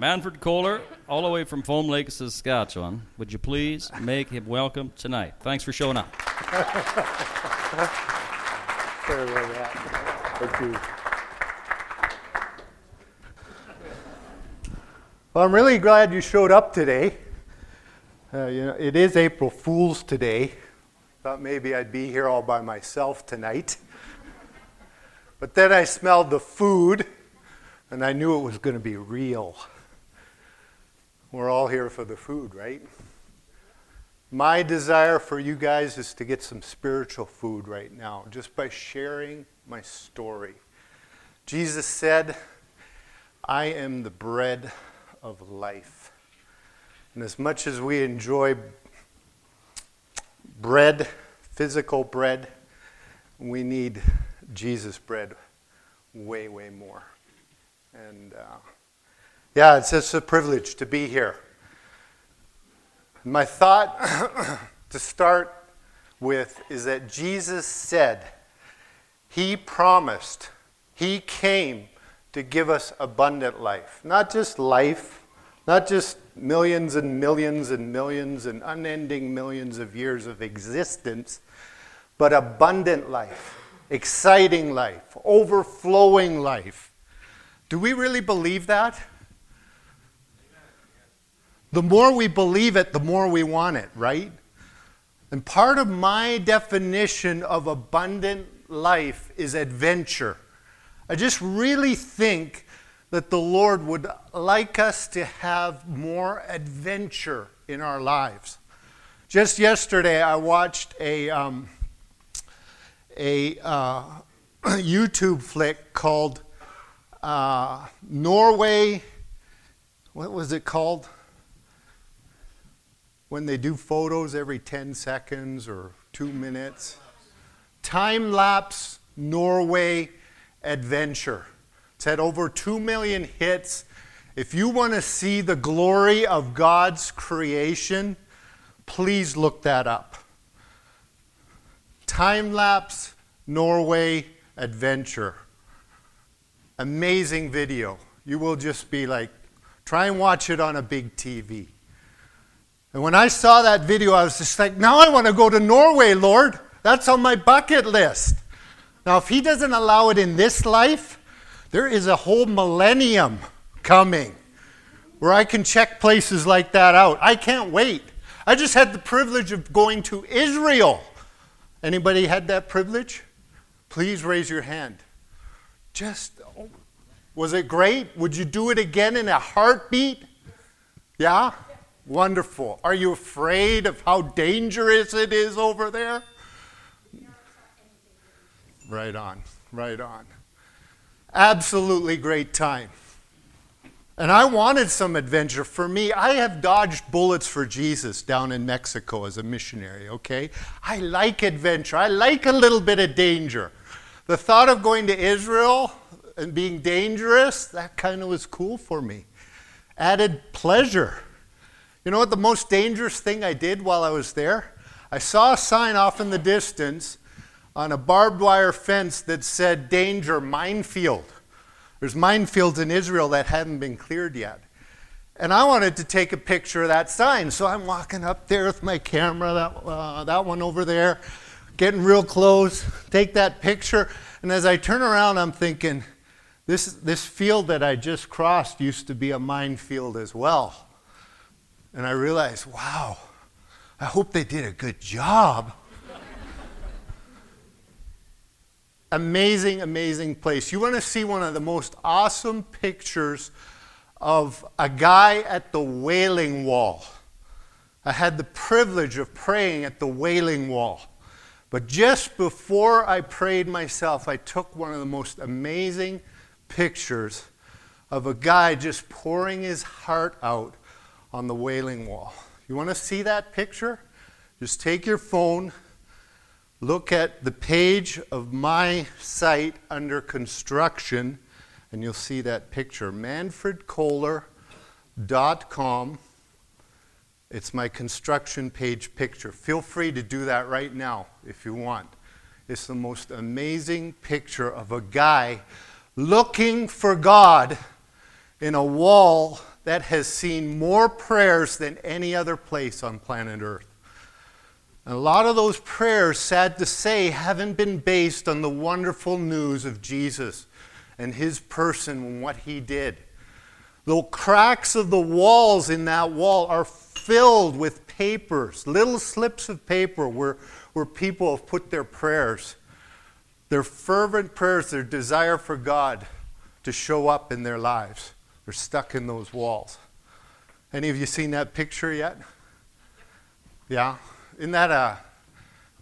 Manfred Kohler, all the way from Foam Lake, Saskatchewan. Would you please make him welcome tonight? Thanks for showing up. That. Thank you. Well, I'm really glad you showed up today. Uh, you know, it is April Fool's today. Thought maybe I'd be here all by myself tonight. But then I smelled the food, and I knew it was going to be real. We're all here for the food, right? My desire for you guys is to get some spiritual food right now, just by sharing my story. Jesus said, I am the bread of life. And as much as we enjoy bread, physical bread, we need Jesus bread way, way more. And uh, yeah, it's just a privilege to be here. My thought to start with is that Jesus said, He promised, He came to give us abundant life. Not just life, not just millions and millions and millions and unending millions of years of existence, but abundant life, exciting life, overflowing life. Do we really believe that? The more we believe it, the more we want it, right? And part of my definition of abundant life is adventure. I just really think that the Lord would like us to have more adventure in our lives. Just yesterday, I watched a, um, a uh, YouTube flick called uh, Norway. What was it called? When they do photos every 10 seconds or two minutes. Time lapse Norway adventure. It's had over 2 million hits. If you want to see the glory of God's creation, please look that up. Time lapse Norway adventure. Amazing video. You will just be like, try and watch it on a big TV. And when I saw that video, I was just like, now I want to go to Norway, Lord. That's on my bucket list. Now, if He doesn't allow it in this life, there is a whole millennium coming where I can check places like that out. I can't wait. I just had the privilege of going to Israel. Anybody had that privilege? Please raise your hand. Just, oh, was it great? Would you do it again in a heartbeat? Yeah? Wonderful. Are you afraid of how dangerous it is over there? Right on, right on. Absolutely great time. And I wanted some adventure. For me, I have dodged bullets for Jesus down in Mexico as a missionary, okay? I like adventure. I like a little bit of danger. The thought of going to Israel and being dangerous, that kind of was cool for me. Added pleasure. You know what the most dangerous thing I did while I was there? I saw a sign off in the distance on a barbed wire fence that said danger minefield. There's minefields in Israel that hadn't been cleared yet. And I wanted to take a picture of that sign. So I'm walking up there with my camera, that, uh, that one over there, getting real close, take that picture. And as I turn around, I'm thinking, this, this field that I just crossed used to be a minefield as well. And I realized, wow, I hope they did a good job. amazing, amazing place. You want to see one of the most awesome pictures of a guy at the Wailing Wall. I had the privilege of praying at the Wailing Wall. But just before I prayed myself, I took one of the most amazing pictures of a guy just pouring his heart out on the Wailing Wall. You want to see that picture? Just take your phone, look at the page of my site under construction, and you'll see that picture. ManfredKohler.com. It's my construction page picture. Feel free to do that right now if you want. It's the most amazing picture of a guy looking for God in a wall that has seen more prayers than any other place on planet Earth. And a lot of those prayers, sad to say, haven't been based on the wonderful news of Jesus and his person and what he did. The cracks of the walls in that wall are filled with papers, little slips of paper where, where people have put their prayers, their fervent prayers, their desire for God to show up in their lives. They're stuck in those walls. Any of you seen that picture yet? Yeah? Isn't that a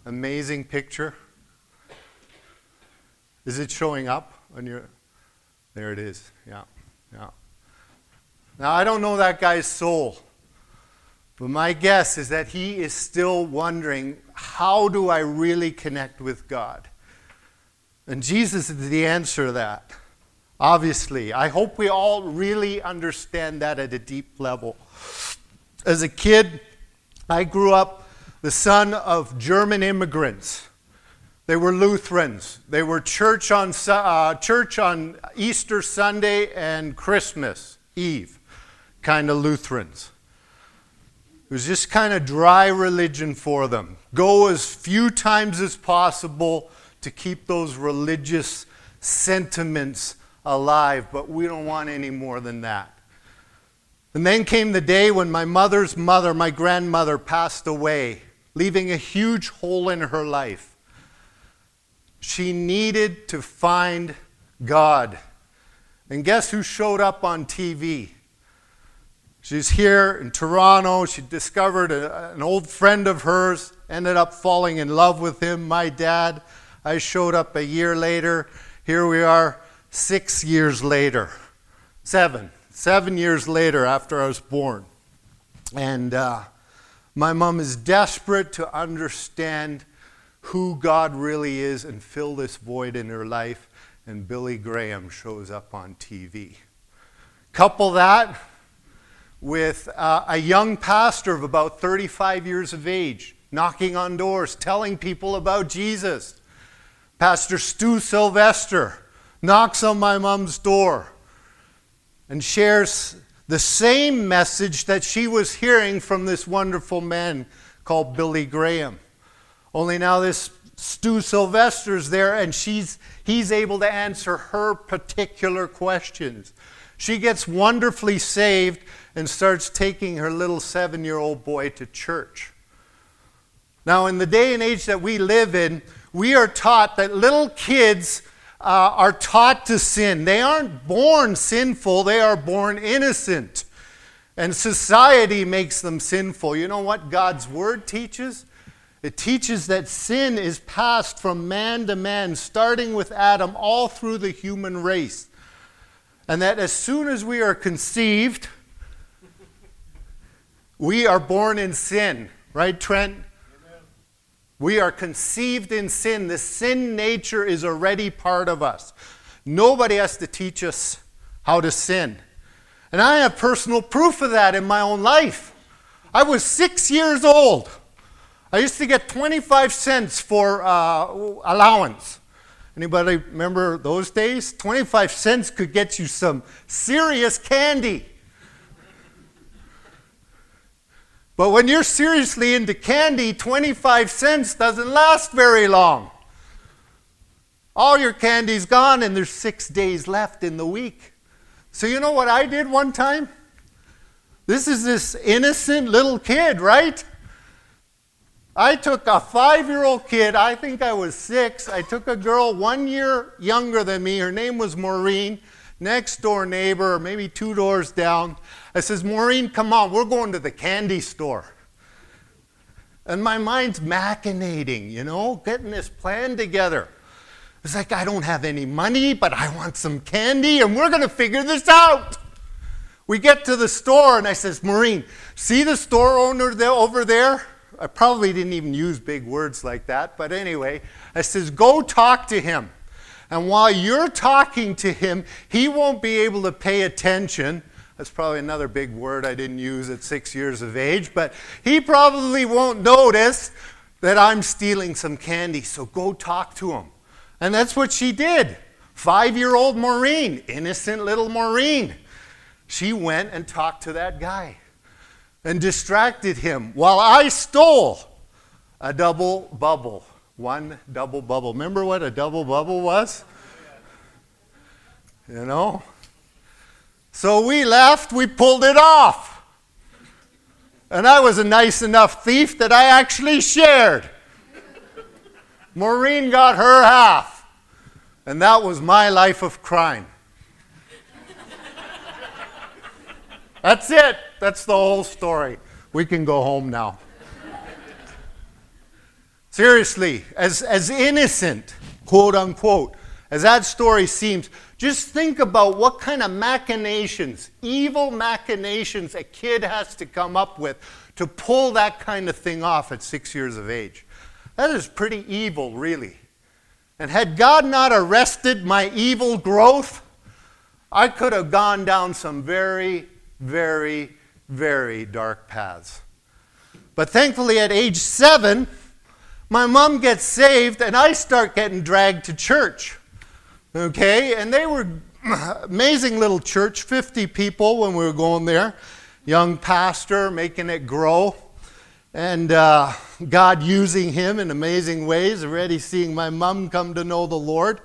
amazing picture? Is it showing up on your There it is. Yeah. Yeah. Now I don't know that guy's soul. But my guess is that he is still wondering, how do I really connect with God? And Jesus is the answer to that. Obviously, I hope we all really understand that at a deep level. As a kid, I grew up the son of German immigrants. They were Lutherans. They were church on, uh, church on Easter Sunday and Christmas Eve, kind of Lutherans. It was just kind of dry religion for them. Go as few times as possible to keep those religious sentiments alive, but we don't want any more than that. And then came the day when my mother's mother, my grandmother, passed away, leaving a huge hole in her life. She needed to find God. And guess who showed up on TV? She's here in Toronto. She discovered a, an old friend of hers, ended up falling in love with him, my dad. I showed up a year later. Here we are six years later, seven, seven years later after I was born. And uh, my mom is desperate to understand who God really is and fill this void in her life. And Billy Graham shows up on TV. Couple that with uh, a young pastor of about 35 years of age knocking on doors, telling people about Jesus. Pastor Stu Sylvester knocks on my mom's door and shares the same message that she was hearing from this wonderful man called Billy Graham. Only now this Stu Sylvester's there and she's, he's able to answer her particular questions. She gets wonderfully saved and starts taking her little seven year old boy to church. Now, in the day and age that we live in, we are taught that little kids uh, are taught to sin. They aren't born sinful, they are born innocent. And society makes them sinful. You know what God's Word teaches? It teaches that sin is passed from man to man, starting with Adam, all through the human race. And that as soon as we are conceived, we are born in sin. Right, Trent? We are conceived in sin. The sin nature is already part of us. Nobody has to teach us how to sin. And I have personal proof of that in my own life. I was six years old. I used to get 25 cents for uh, allowance. Anybody remember those days? 25 cents could get you some serious candy. But when you're seriously into candy, 25 cents doesn't last very long. All your candy's gone, and there's six days left in the week. So, you know what I did one time? This is this innocent little kid, right? I took a five year old kid, I think I was six. I took a girl one year younger than me. Her name was Maureen, next door neighbor, maybe two doors down. I says, Maureen, come on, we're going to the candy store. And my mind's machinating, you know, getting this plan together. It's like, I don't have any money, but I want some candy, and we're going to figure this out. We get to the store, and I says, Maureen, see the store owner there, over there? I probably didn't even use big words like that, but anyway, I says, go talk to him. And while you're talking to him, he won't be able to pay attention that's probably another big word I didn't use at six years of age, but he probably won't notice that I'm stealing some candy, so go talk to him. And that's what she did. Five year old Maureen, innocent little Maureen. she went and talked to that guy and distracted him while I stole a double bubble. One double bubble. Remember what a double bubble was? You know? So we left, we pulled it off. And I was a nice enough thief that I actually shared. Maureen got her half. And that was my life of crime. That's it. That's the whole story. We can go home now. Seriously, as, as innocent, quote unquote, as that story seems, just think about what kind of machinations, evil machinations, a kid has to come up with to pull that kind of thing off at six years of age. That is pretty evil, really. And had God not arrested my evil growth, I could have gone down some very, very, very dark paths. But thankfully, at age seven, my mom gets saved and I start getting dragged to church. Okay? And they were amazing little church, 50 people when we were going there. Young pastor making it grow. And uh, God using him in amazing ways, already seeing my mom come to know the Lord.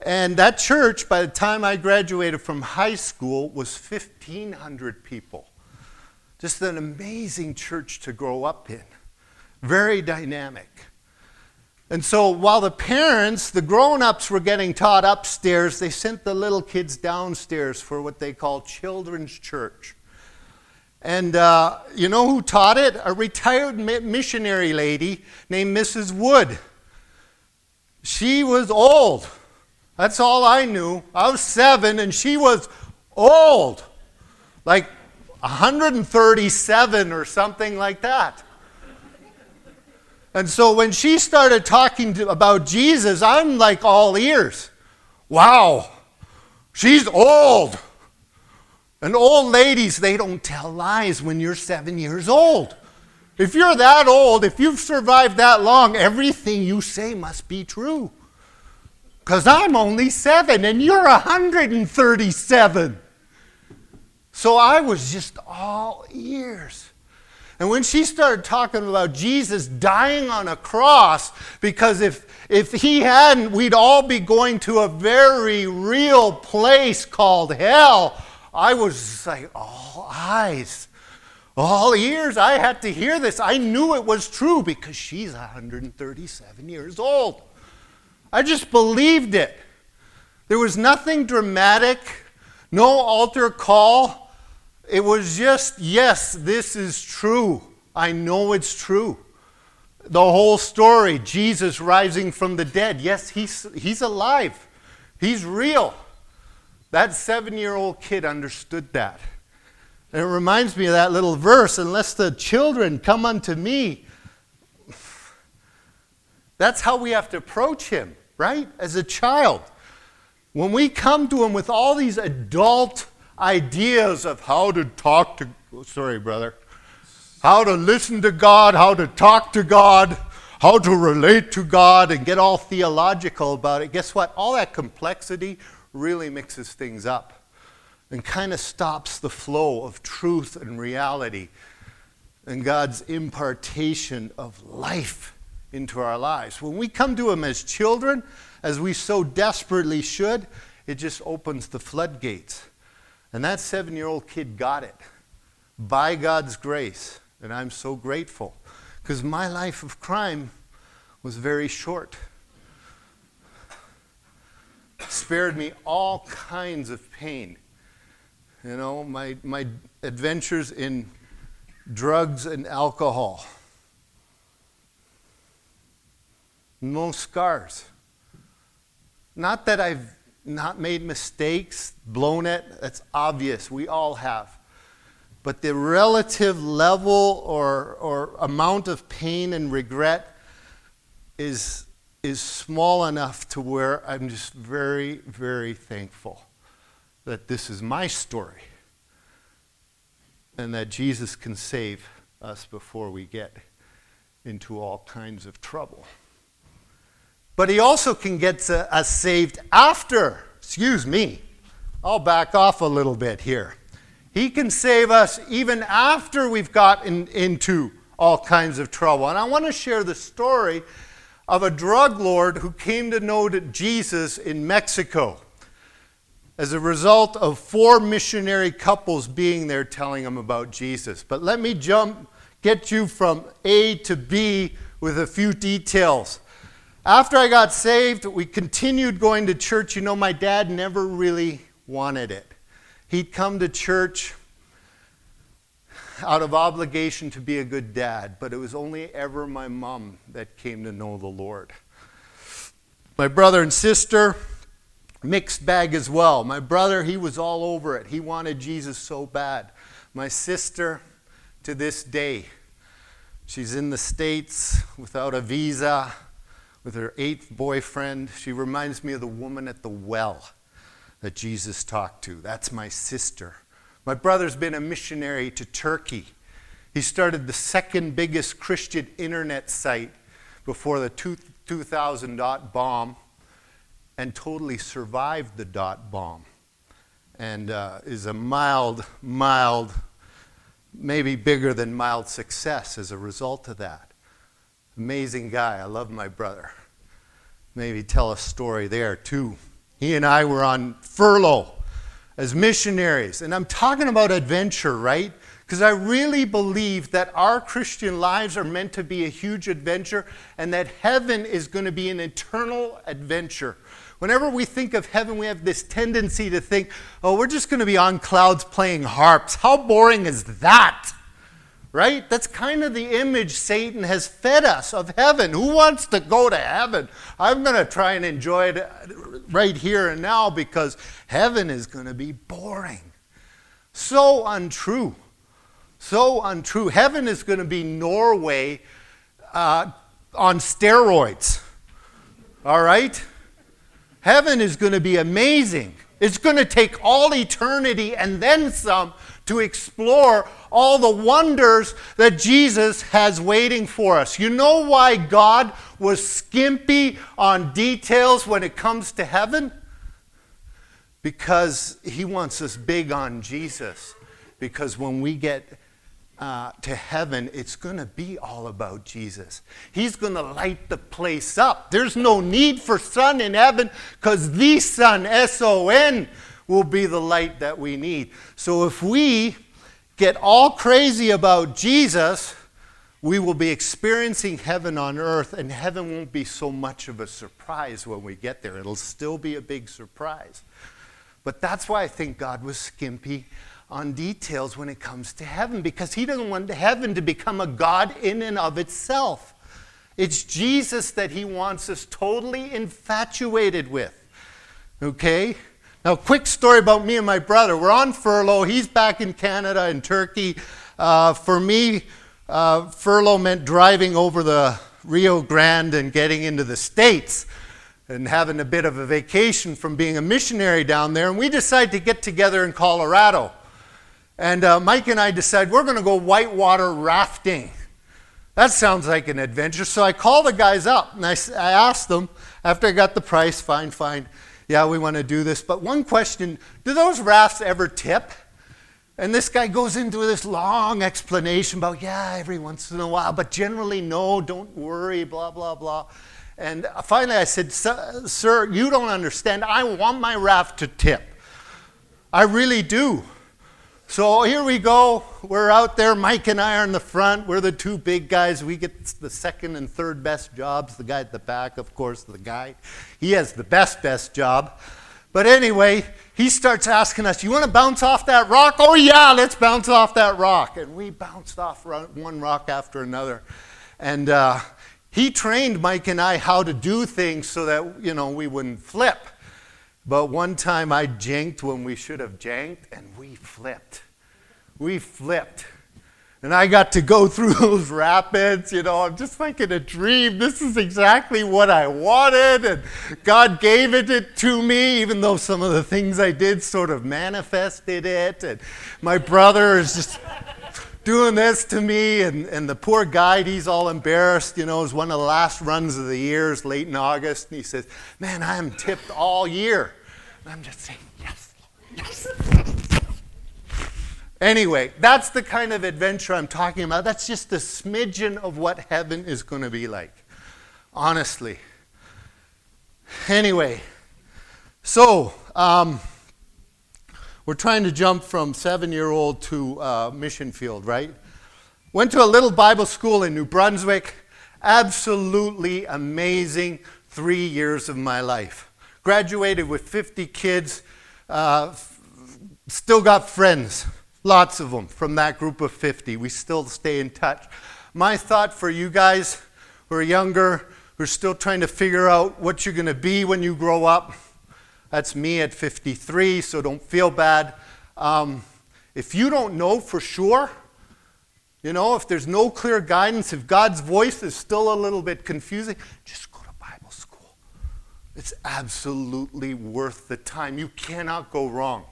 And that church, by the time I graduated from high school, was 1,500 people. Just an amazing church to grow up in. Very dynamic. And so while the parents, the grown ups, were getting taught upstairs, they sent the little kids downstairs for what they call children's church. And uh, you know who taught it? A retired missionary lady named Mrs. Wood. She was old. That's all I knew. I was seven, and she was old. Like 137 or something like that. And so when she started talking to, about Jesus, I'm like all ears. Wow, she's old. And old ladies, they don't tell lies when you're seven years old. If you're that old, if you've survived that long, everything you say must be true. Because I'm only seven and you're 137. So I was just all ears. And when she started talking about Jesus dying on a cross, because if, if he hadn't, we'd all be going to a very real place called hell, I was like, all eyes, all ears. I had to hear this. I knew it was true because she's 137 years old. I just believed it. There was nothing dramatic, no altar call. It was just, yes, this is true. I know it's true. The whole story, Jesus rising from the dead. Yes, he's, he's alive, he's real. That seven year old kid understood that. And it reminds me of that little verse unless the children come unto me. That's how we have to approach him, right? As a child. When we come to him with all these adult ideas of how to talk to, sorry, brother, how to listen to God, how to talk to God, how to relate to God, and get all theological about it. Guess what? All that complexity really mixes things up and kind of stops the flow of truth and reality and God's impartation of life into our lives. When we come to Him as children, as we so desperately should, it just opens the floodgates. And that seven year old kid got it by God's grace. And I'm so grateful because my life of crime was very short. Spared me all kinds of pain. You know, my, my adventures in drugs and alcohol. No scars. Not that I've not made mistakes, blown it. That's obvious. We all have. But the relative level or, or amount of pain and regret is, is small enough to where I'm just very, very thankful that this is my story and that Jesus can save us before we get into all kinds of trouble. But he also can get us saved after. Excuse me. I'll back off a little bit here. He can save us even after we've gotten into all kinds of trouble. And I want to share the story of a drug lord who came to know Jesus in Mexico as a result of four missionary couples being there telling him about Jesus. But let me jump, get you from A to B with a few details. After I got saved, we continued going to church. You know, my dad never really wanted it. He'd come to church out of obligation to be a good dad, but it was only ever my mom that came to know the Lord. My brother and sister, mixed bag as well. My brother, he was all over it. He wanted Jesus so bad. My sister, to this day, she's in the States without a visa, with her eighth boyfriend. She reminds me of the woman at the well that Jesus talked to. That's my sister. My brother's been a missionary to Turkey. He started the second biggest Christian internet site before the 2000 dot bomb and totally survived the dot bomb and uh, is a mild, mild, maybe bigger than mild success as a result of that. Amazing guy. I love my brother. Maybe tell a story there too. He and I were on furlough as missionaries. And I'm talking about adventure, right? Because I really believe that our Christian lives are meant to be a huge adventure and that heaven is going to be an eternal adventure. Whenever we think of heaven, we have this tendency to think, oh, we're just going to be on clouds playing harps. How boring is that? Right? That's kind of the image Satan has fed us of heaven. Who wants to go to heaven? I'm going to try and enjoy it right here and now because heaven is going to be boring. So untrue. So untrue. Heaven is going to be Norway uh, on steroids. All right? Heaven is going to be amazing. It's going to take all eternity and then some to explore all the wonders that Jesus has waiting for us. You know why God was skimpy on details when it comes to heaven? Because he wants us big on Jesus. Because when we get uh, to heaven, it's going to be all about Jesus. He's going to light the place up. There's no need for sun in heaven because the sun, S O N, will be the light that we need. So if we get all crazy about Jesus, we will be experiencing heaven on earth, and heaven won't be so much of a surprise when we get there. It'll still be a big surprise. But that's why I think God was skimpy on details when it comes to heaven, because He doesn't want heaven to become a God in and of itself. It's Jesus that He wants us totally infatuated with. Okay? Now, quick story about me and my brother. We're on furlough. He's back in Canada and Turkey. Uh, for me, uh, furlough meant driving over the Rio Grande and getting into the States and having a bit of a vacation from being a missionary down there. And we decided to get together in Colorado. And uh, Mike and I decided we're going to go whitewater rafting. That sounds like an adventure. So I called the guys up and I, I asked them, after I got the price, fine, fine yeah, we want to do this. But one question do those rafts ever tip? And this guy goes into this long explanation about, yeah, every once in a while, but generally, no, don't worry, blah, blah, blah. And finally, I said, Sir, you don't understand. I want my raft to tip. I really do. So here we go. We're out there. Mike and I are in the front. We're the two big guys. We get the second and third best jobs. The guy at the back, of course, the guy. He has the best, best job. But anyway, he starts asking us, You want to bounce off that rock? Oh, yeah, let's bounce off that rock. And we bounced off one rock after another. And uh, he trained Mike and I how to do things so that, you know, we wouldn't flip. But one time I jinked when we should have janked, and we flipped. We flipped. And I got to go through those rapids, you know, I'm just like in a dream. This is exactly what I wanted, and God gave it to me, even though some of the things I did sort of manifested it. And my brother is just doing this to me, and, and the poor guide, he's all embarrassed, you know, it's one of the last runs of the years, late in August, and he says, Man, I am tipped all year. I'm just saying, yes, yes. Anyway, that's the kind of adventure I'm talking about. That's just a smidgen of what heaven is going to be like. Honestly. Anyway, so um, we're trying to jump from seven year old to uh, mission field, right? Went to a little Bible school in New Brunswick. Absolutely amazing three years of my life. Graduated with 50 kids. Uh, still got friends, lots of them from that group of 50. We still stay in touch. My thought for you guys who are younger, who are still trying to figure out what you're going to be when you grow up, that's me at 53, so don't feel bad. Um, if you don't know for sure, you know, if there's no clear guidance, if God's voice is still a little bit confusing, just go to Bible school. It's absolutely worth the time. You cannot go wrong.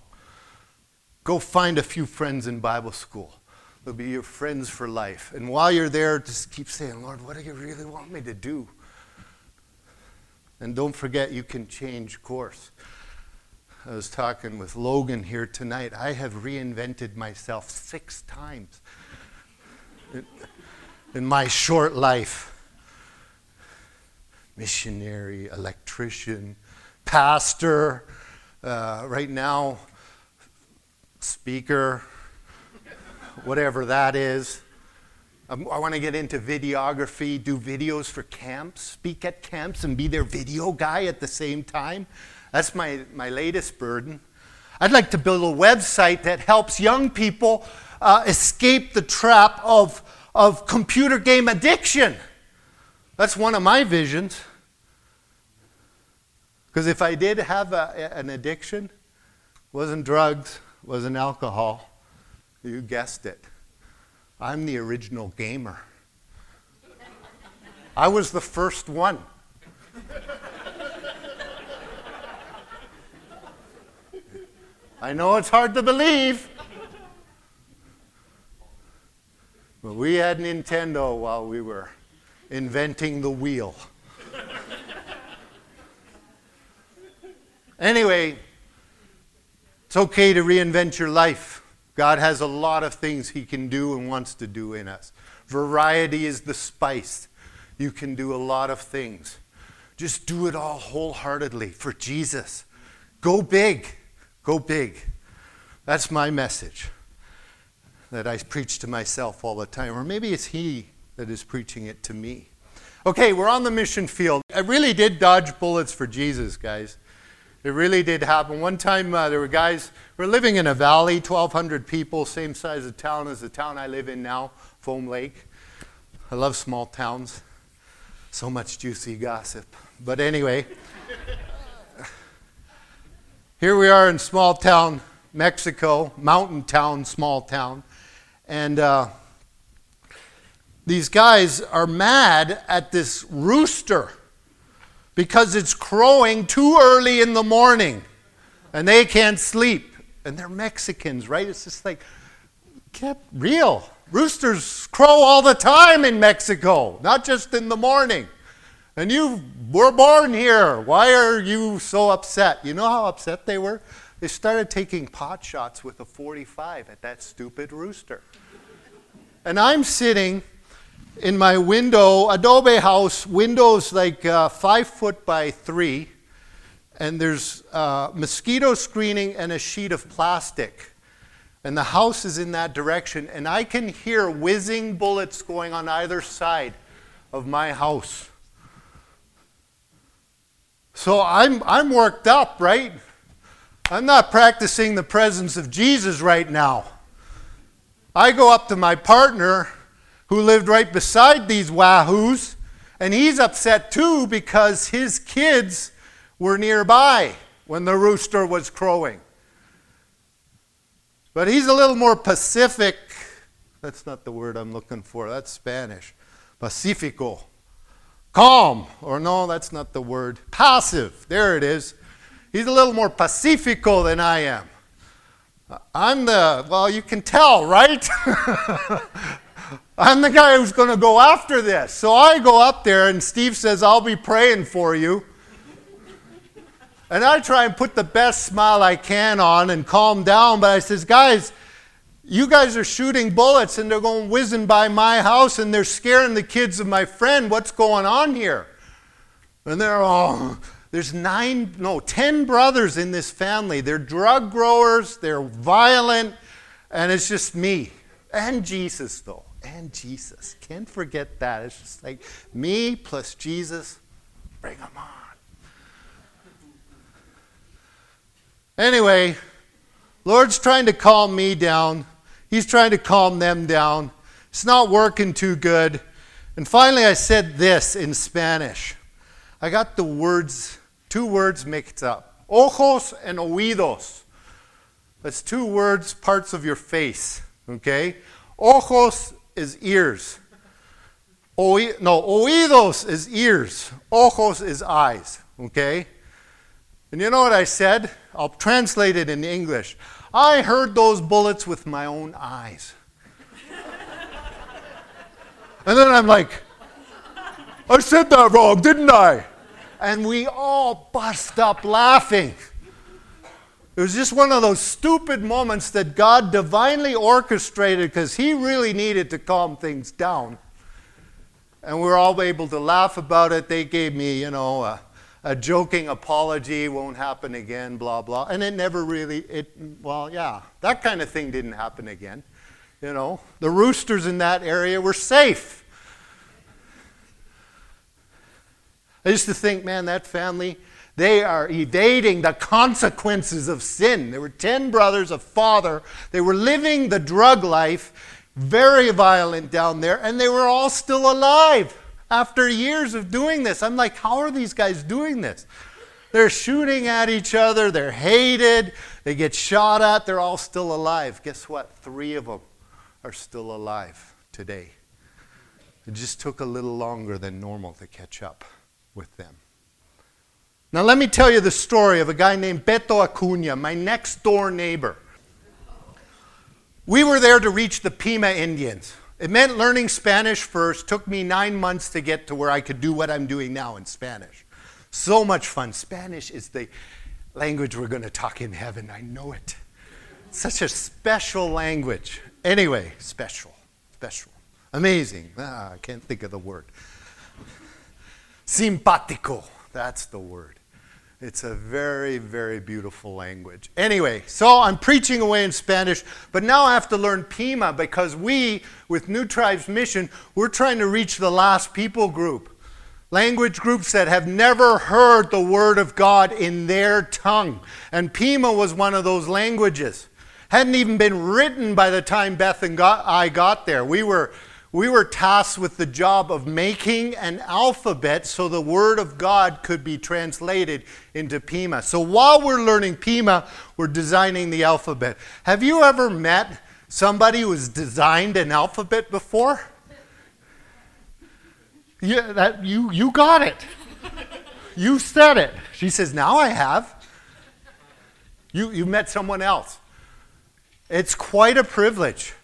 Go find a few friends in Bible school. They'll be your friends for life. And while you're there, just keep saying, Lord, what do you really want me to do? And don't forget, you can change course. I was talking with Logan here tonight. I have reinvented myself six times in, in my short life missionary, electrician, pastor, uh, right now, speaker, whatever that is. Um, I want to get into videography, do videos for camps, speak at camps, and be their video guy at the same time. That's my, my latest burden. I'd like to build a website that helps young people uh, escape the trap of, of computer game addiction. That's one of my visions. Because if I did have a, an addiction, wasn't drugs, wasn't alcohol, you guessed it. I'm the original gamer. I was the first one. I know it's hard to believe. But we had Nintendo while we were inventing the wheel. anyway, it's okay to reinvent your life. God has a lot of things He can do and wants to do in us. Variety is the spice. You can do a lot of things. Just do it all wholeheartedly for Jesus. Go big. Go big. That's my message that I preach to myself all the time. Or maybe it's He that is preaching it to me. Okay, we're on the mission field. I really did dodge bullets for Jesus, guys. It really did happen. One time uh, there were guys, we are living in a valley, 1,200 people, same size of town as the town I live in now, Foam Lake. I love small towns. So much juicy gossip. But anyway, here we are in small town, Mexico, mountain town, small town. And uh, these guys are mad at this rooster because it's crowing too early in the morning and they can't sleep. And they're Mexicans, right? It's just like, get real. Roosters crow all the time in Mexico, not just in the morning. And you were born here. Why are you so upset? You know how upset they were? They started taking pot shots with a 45 at that stupid rooster. And I'm sitting in my window, adobe house, windows like uh, five foot by three, and there's uh, mosquito screening and a sheet of plastic. And the house is in that direction, and I can hear whizzing bullets going on either side of my house. So I'm, I'm worked up, right? I'm not practicing the presence of Jesus right now. I go up to my partner who lived right beside these wahoos, and he's upset too because his kids were nearby when the rooster was crowing. But he's a little more pacific. That's not the word I'm looking for, that's Spanish. Pacifico. Calm, or no, that's not the word. Passive. There it is. He's a little more pacifico than I am. I'm the, well, you can tell, right? I'm the guy who's going to go after this. So I go up there, and Steve says, I'll be praying for you. And I try and put the best smile I can on and calm down, but I says, guys, You guys are shooting bullets and they're going whizzing by my house and they're scaring the kids of my friend. What's going on here? And they're all, there's nine, no, ten brothers in this family. They're drug growers, they're violent, and it's just me. And Jesus, though. And Jesus. Can't forget that. It's just like me plus Jesus. Bring them on. Anyway, Lord's trying to calm me down. He's trying to calm them down. It's not working too good. And finally, I said this in Spanish. I got the words, two words mixed up ojos and oídos. That's two words, parts of your face. Okay? Ojos is ears. Oí, no, oídos is ears. Ojos is eyes. Okay? And you know what I said? I'll translate it in English. I heard those bullets with my own eyes. and then I'm like, I said that wrong, didn't I? And we all bust up laughing. It was just one of those stupid moments that God divinely orchestrated because He really needed to calm things down. And we were all able to laugh about it. They gave me, you know, a, a joking apology, won't happen again, blah, blah. And it never really, it, well, yeah, that kind of thing didn't happen again. You know, the roosters in that area were safe. I used to think, man, that family, they are evading the consequences of sin. There were 10 brothers, a father. They were living the drug life, very violent down there, and they were all still alive after years of doing this. I'm like, how are these guys doing this? They're shooting at each other, they're hated, they get shot at, they're all still alive. Guess what? Three of them are still alive today. It just took a little longer than normal to catch up with them. Now, let me tell you the story of a guy named Beto Acuna, my next door neighbor. We were there to reach the Pima Indians. It meant learning Spanish first. Took me nine months to get to where I could do what I'm doing now in Spanish. So much fun. Spanish is the language we're going to talk in heaven. I know it. Such a special language. Anyway, special. Special. Amazing. Ah, I can't think of the word. Simpatico. That's the word. It's a very, very beautiful language. Anyway, so I'm preaching away in Spanish, but now I have to learn Pima because we, with New Tribes Mission, we're trying to reach the last people group. Language groups that have never heard the Word of God in their tongue. And Pima was one of those languages. Hadn't even been written by the time Beth and I got there. We were we were tasked with the job of making an alphabet so the Word of God could be translated into Pima. So while we're learning Pima, we're designing the alphabet. Have you ever met somebody who's designed an alphabet before? Yeah, that, you, you got it. You said it. She says, Now I have. You, you met someone else. It's quite a privilege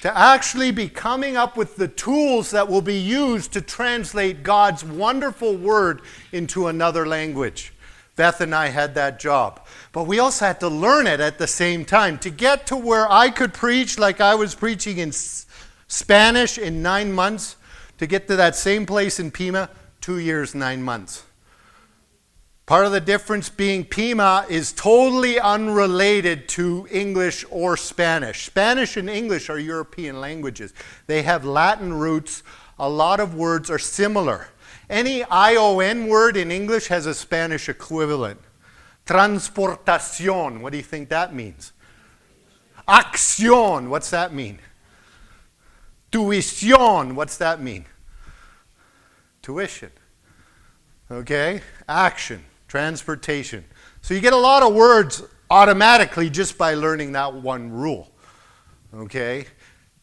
to actually be coming up with the tools that will be used to translate God's wonderful word into another language. Beth and I had that job. But we also had to learn it at the same time. To get to where I could preach like I was preaching in Spanish in nine months, to get to that same place in Pima, two years, nine months. Part of the difference being Pima is totally unrelated to English or Spanish. Spanish and English are European languages. They have Latin roots. A lot of words are similar. Any ION word in English has a Spanish equivalent. Transportación, what do you think that means? Acción, what's that mean? Tuición, what's that mean? Tuition. Okay? Action transportation. So you get a lot of words automatically just by learning that one rule. Okay?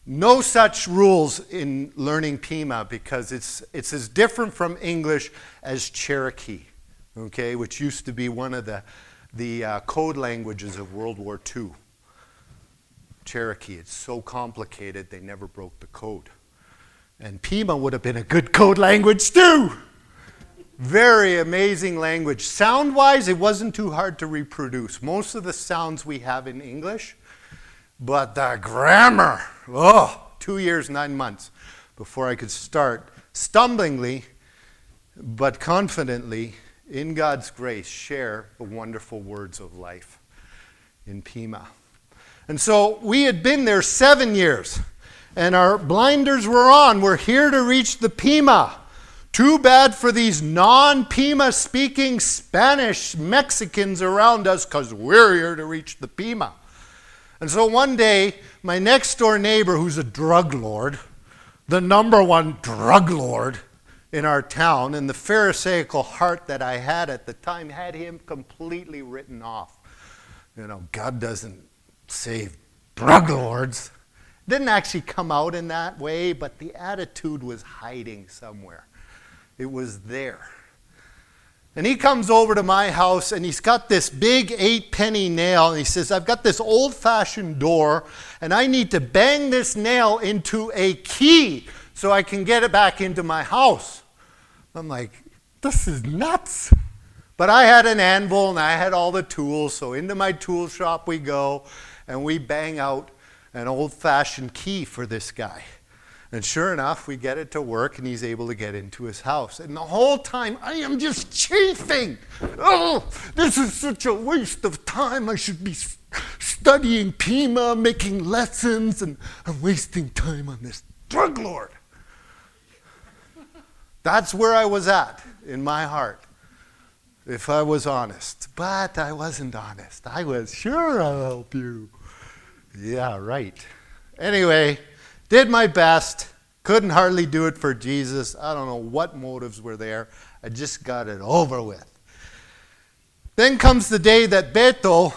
No such rules in learning Pima because it's, it's as different from English as Cherokee, okay, which used to be one of the, the uh, code languages of World War II. Cherokee, it's so complicated they never broke the code. And Pima would have been a good code language too. Very amazing language. Sound wise, it wasn't too hard to reproduce. Most of the sounds we have in English, But the grammar, oh, two years, nine months before I could start stumblingly but confidently, in God's grace, share the wonderful words of life in Pima. And so we had been there seven years, and our blinders were on. We're here to reach the Pima. Too bad for these non Pima speaking Spanish Mexicans around us because we're here to reach the Pima. And so one day, my next door neighbor, who's a drug lord, the number one drug lord in our town, and the Pharisaical heart that I had at the time had him completely written off. You know, God doesn't save drug lords. Didn't actually come out in that way, but the attitude was hiding somewhere. It was there. And he comes over to my house and he's got this big eight penny nail. And he says, I've got this old fashioned door and I need to bang this nail into a key so I can get it back into my house. I'm like, this is nuts. But I had an anvil and I had all the tools. So into my tool shop we go and we bang out an old fashioned key for this guy. And sure enough, we get it to work, and he's able to get into his house. And the whole time, I am just chafing. Oh, this is such a waste of time. I should be studying Pima, making lessons, and I'm wasting time on this drug lord. That's where I was at in my heart, if I was honest. But I wasn't honest. I was, sure, I'll help you. Yeah, right. Anyway, did my best. Couldn't hardly do it for Jesus. I don't know what motives were there. I just got it over with. Then comes the day that Beto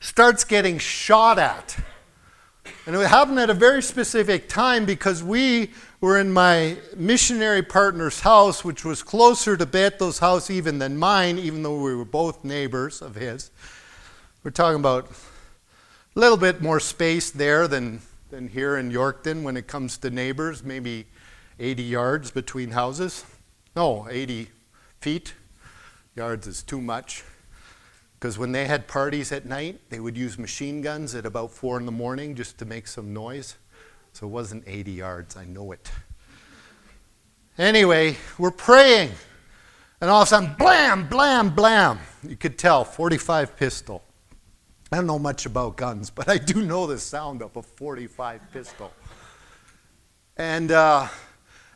starts getting shot at. And it happened at a very specific time because we were in my missionary partner's house, which was closer to Beto's house even than mine, even though we were both neighbors of his. We're talking about a little bit more space there than than here in Yorkton when it comes to neighbors, maybe 80 yards between houses. No, 80 feet. Yards is too much. Because when they had parties at night, they would use machine guns at about 4 in the morning just to make some noise. So it wasn't 80 yards, I know it. Anyway, we're praying. And all of a sudden, blam, blam, blam. You could tell, 45 pistol. I don't know much about guns, but I do know the sound of a 45 pistol. And, uh,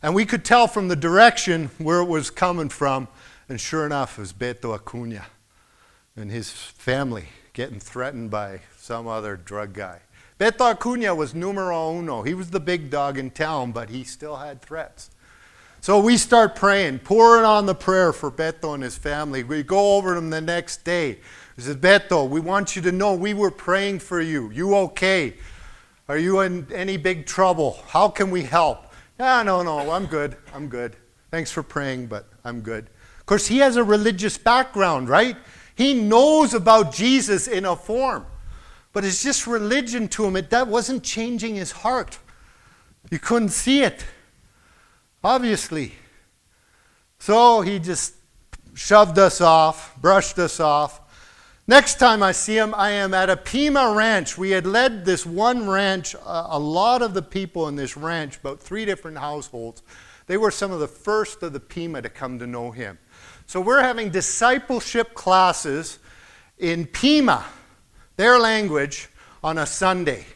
and we could tell from the direction where it was coming from, and sure enough, it was Beto Acuna and his family getting threatened by some other drug guy. Beto Acuna was numero uno. He was the big dog in town, but he still had threats. So we start praying, pouring on the prayer for Beto and his family. We go over to him the next day. He says, Beto, we want you to know we were praying for you. You okay? Are you in any big trouble? How can we help? No, no, no, I'm good. I'm good. Thanks for praying, but I'm good. Of course, he has a religious background, right? He knows about Jesus in a form, but it's just religion to him. It, that wasn't changing his heart. You couldn't see it, obviously. So he just shoved us off, brushed us off, Next time I see him, I am at a Pima ranch. We had led this one ranch, uh, a lot of the people in this ranch, about three different households, they were some of the first of the Pima to come to know him. So we're having discipleship classes in Pima, their language, on a Sunday.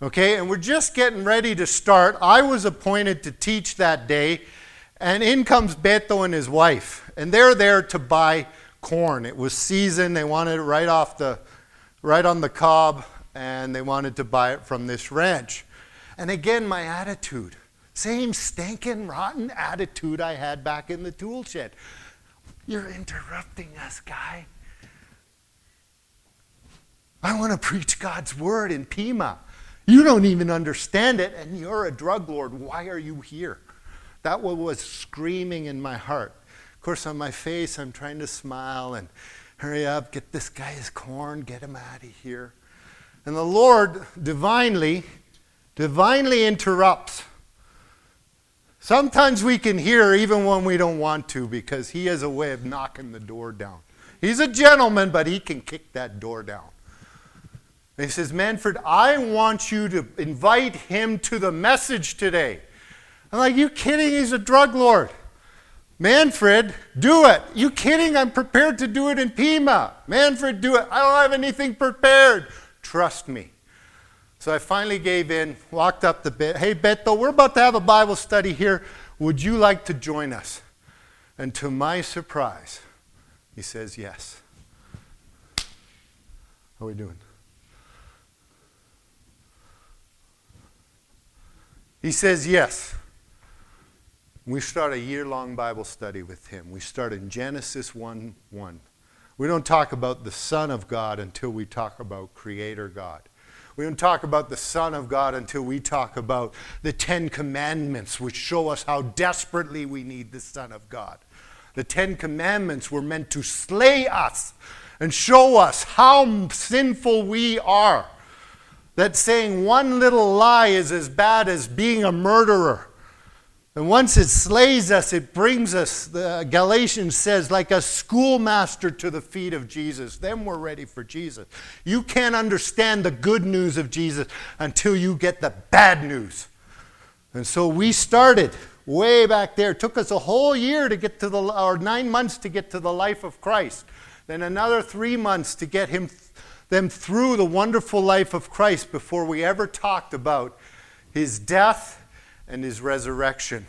Okay, and we're just getting ready to start. I was appointed to teach that day, and in comes Beto and his wife, and they're there to buy corn. It was seasoned. They wanted it right off the, right on the cob, and they wanted to buy it from this ranch. And again, my attitude, same stinking, rotten attitude I had back in the tool shed. You're interrupting us, guy. I want to preach God's word in Pima. You don't even understand it, and you're a drug lord. Why are you here? That was screaming in my heart. Of course, on my face, I'm trying to smile and hurry up, get this guy his corn, get him out of here. And the Lord divinely, divinely interrupts. Sometimes we can hear even when we don't want to because He has a way of knocking the door down. He's a gentleman, but He can kick that door down. And he says, Manfred, I want you to invite him to the message today. I'm like, you kidding? He's a drug lord. Manfred, do it. You kidding? I'm prepared to do it in Pima. Manfred, do it. I don't have anything prepared. Trust me. So I finally gave in, walked up the bed. Hey, Beto, we're about to have a Bible study here. Would you like to join us? And to my surprise, he says yes. How are we doing? He says yes. We start a year long Bible study with him. We start in Genesis 1 1. We don't talk about the Son of God until we talk about Creator God. We don't talk about the Son of God until we talk about the Ten Commandments, which show us how desperately we need the Son of God. The Ten Commandments were meant to slay us and show us how sinful we are. That saying one little lie is as bad as being a murderer. And once it slays us, it brings us, the Galatians says, like a schoolmaster to the feet of Jesus. Then we're ready for Jesus. You can't understand the good news of Jesus until you get the bad news. And so we started way back there. It took us a whole year to get to the, or nine months to get to the life of Christ. Then another three months to get him, them through the wonderful life of Christ before we ever talked about his death and his resurrection.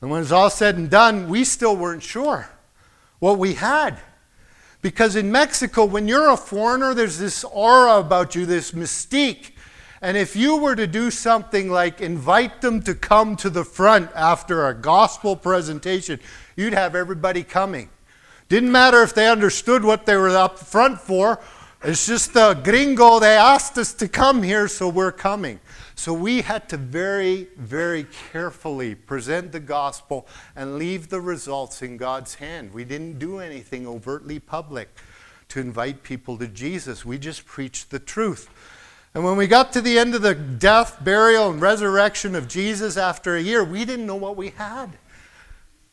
And when it's all said and done, we still weren't sure what we had. Because in Mexico, when you're a foreigner, there's this aura about you, this mystique. And if you were to do something like invite them to come to the front after a gospel presentation, you'd have everybody coming. Didn't matter if they understood what they were up front for. It's just the gringo, they asked us to come here, so we're coming. So we had to very, very carefully present the gospel and leave the results in God's hand. We didn't do anything overtly public to invite people to Jesus. We just preached the truth. And when we got to the end of the death, burial, and resurrection of Jesus after a year, we didn't know what we had.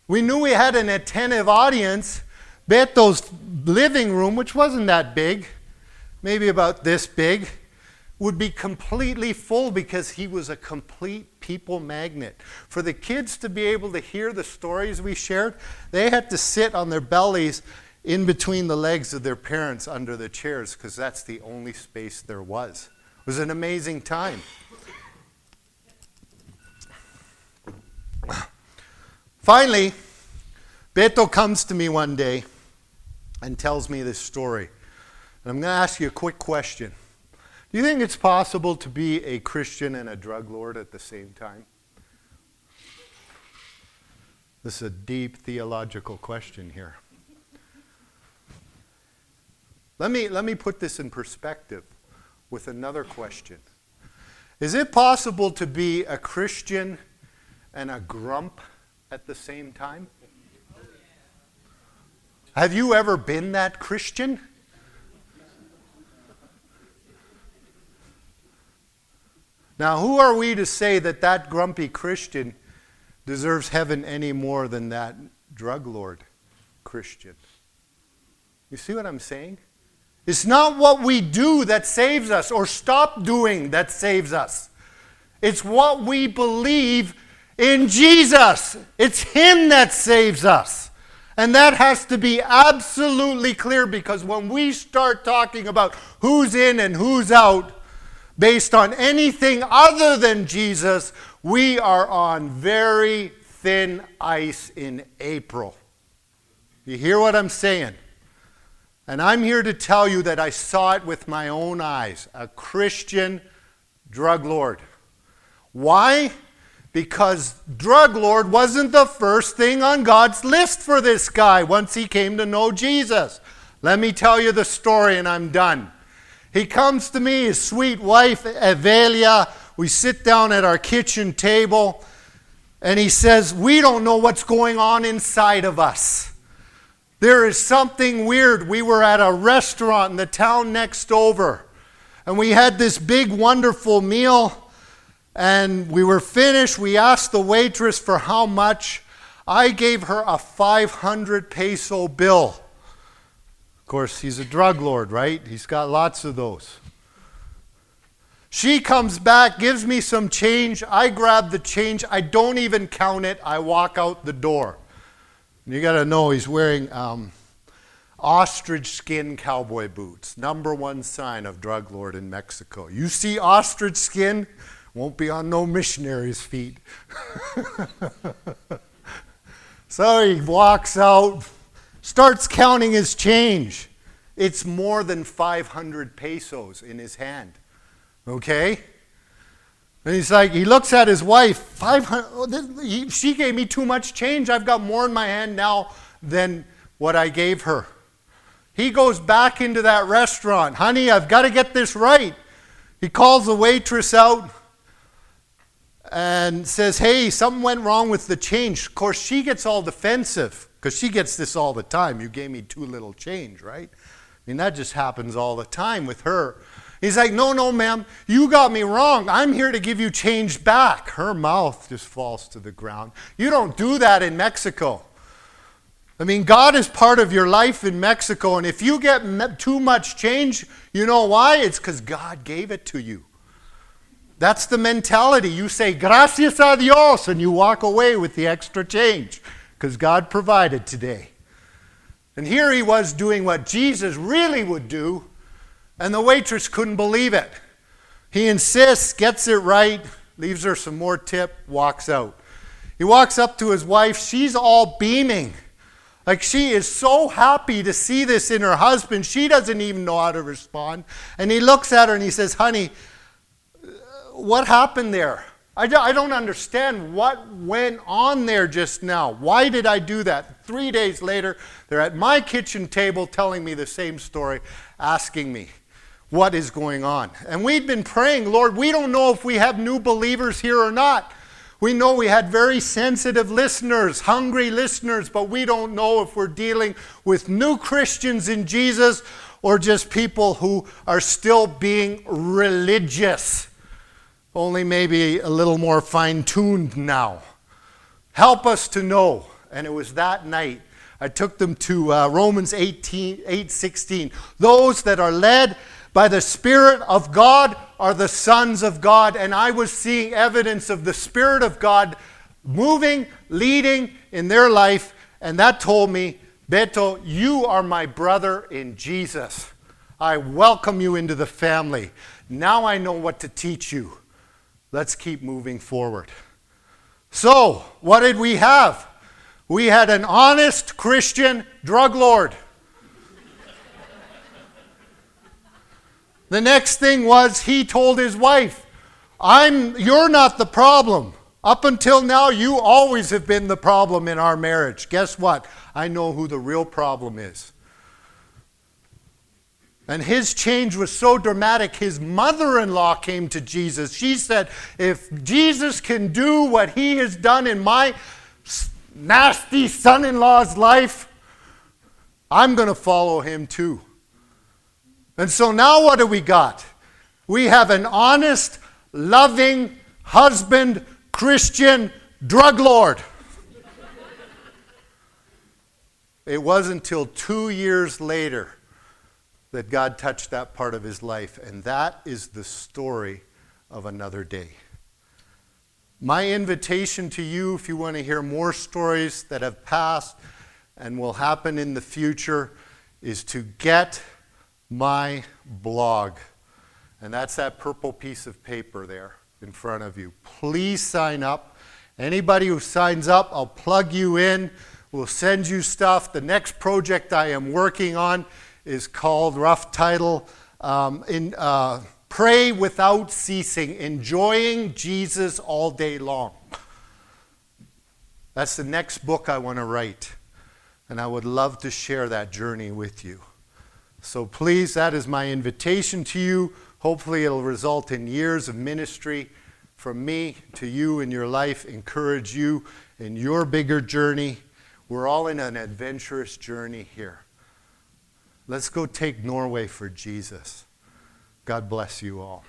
We knew we had an attentive audience. Beto's living room, which wasn't that big, maybe about this big, would be completely full because he was a complete people magnet. For the kids to be able to hear the stories we shared, they had to sit on their bellies in between the legs of their parents under the chairs because that's the only space there was. It was an amazing time. Finally, Beto comes to me one day and tells me this story. And I'm going to ask you a quick question. Do you think it's possible to be a Christian and a drug lord at the same time? This is a deep theological question here. Let me, let me put this in perspective with another question. Is it possible to be a Christian and a grump at the same time? Have you ever been that Christian? Now, who are we to say that that grumpy Christian deserves heaven any more than that drug lord Christian? You see what I'm saying? It's not what we do that saves us or stop doing that saves us. It's what we believe in Jesus. It's Him that saves us. And that has to be absolutely clear because when we start talking about who's in and who's out, based on anything other than Jesus, we are on very thin ice in April. You hear what I'm saying? And I'm here to tell you that I saw it with my own eyes a Christian drug lord. Why? Because drug lord wasn't the first thing on God's list for this guy once he came to know Jesus. Let me tell you the story and I'm done. He comes to me, his sweet wife, Evelia. We sit down at our kitchen table, and he says, We don't know what's going on inside of us. There is something weird. We were at a restaurant in the town next over, and we had this big, wonderful meal, and we were finished. We asked the waitress for how much. I gave her a 500 peso bill. Of course, he's a drug lord, right? He's got lots of those. She comes back, gives me some change. I grab the change. I don't even count it. I walk out the door. You got to know he's wearing um, ostrich skin cowboy boots. Number one sign of drug lord in Mexico. You see ostrich skin, won't be on no missionary's feet. so he walks out, starts counting his change. It's more than 500 pesos in his hand. Okay? And he's like, he looks at his wife, 500, oh, this, he, she gave me too much change. I've got more in my hand now than what I gave her. He goes back into that restaurant. Honey, I've got to get this right. He calls the waitress out and says, Hey, something went wrong with the change. Of course, she gets all defensive because she gets this all the time. You gave me too little change, right? I mean, that just happens all the time with her. He's like, No, no, ma'am, you got me wrong. I'm here to give you change back. Her mouth just falls to the ground. You don't do that in Mexico. I mean, God is part of your life in Mexico, and if you get too much change, you know why? It's because God gave it to you. That's the mentality. You say, Gracias a Dios, and you walk away with the extra change because God provided today. And here he was doing what Jesus really would do, and the waitress couldn't believe it. He insists, gets it right, leaves her some more tip, walks out. He walks up to his wife. She's all beaming. Like she is so happy to see this in her husband, she doesn't even know how to respond. And he looks at her and he says, Honey, what happened there? I don't understand what went on there just now. Why did I do that? Three days later, they're at my kitchen table telling me the same story, asking me what is going on. And we'd been praying, Lord, we don't know if we have new believers here or not. We know we had very sensitive listeners, hungry listeners, but we don't know if we're dealing with new Christians in Jesus or just people who are still being religious, only maybe a little more fine tuned now. Help us to know. And it was that night I took them to uh, Romans 18, 8 16. Those that are led by the Spirit of God are the sons of God. And I was seeing evidence of the Spirit of God moving, leading in their life. And that told me, Beto, you are my brother in Jesus. I welcome you into the family. Now I know what to teach you. Let's keep moving forward. So, what did we have? We had an honest Christian drug lord. The next thing was he told his wife, I'm you're not the problem. Up until now you always have been the problem in our marriage. Guess what? I know who the real problem is. And his change was so dramatic, his mother in law came to Jesus. She said, If Jesus can do what he has done in my nasty son in law's life, I'm going to follow him too. And so now what do we got? We have an honest, loving husband, Christian drug lord. it wasn't until two years later that God touched that part of his life, and that is the story of another day. My invitation to you, if you want to hear more stories that have passed and will happen in the future, is to get my blog. And that's that purple piece of paper there in front of you. Please sign up. Anybody who signs up, I'll plug you in. We'll send you stuff. The next project I am working on is called, rough title, um, in, uh, Pray Without Ceasing, Enjoying Jesus All Day Long. That's the next book I want to write. And I would love to share that journey with you. So please, that is my invitation to you. Hopefully, it'll result in years of ministry from me to you in your life, encourage you in your bigger journey. We're all in an adventurous journey here. Let's go take Norway for Jesus. God bless you all.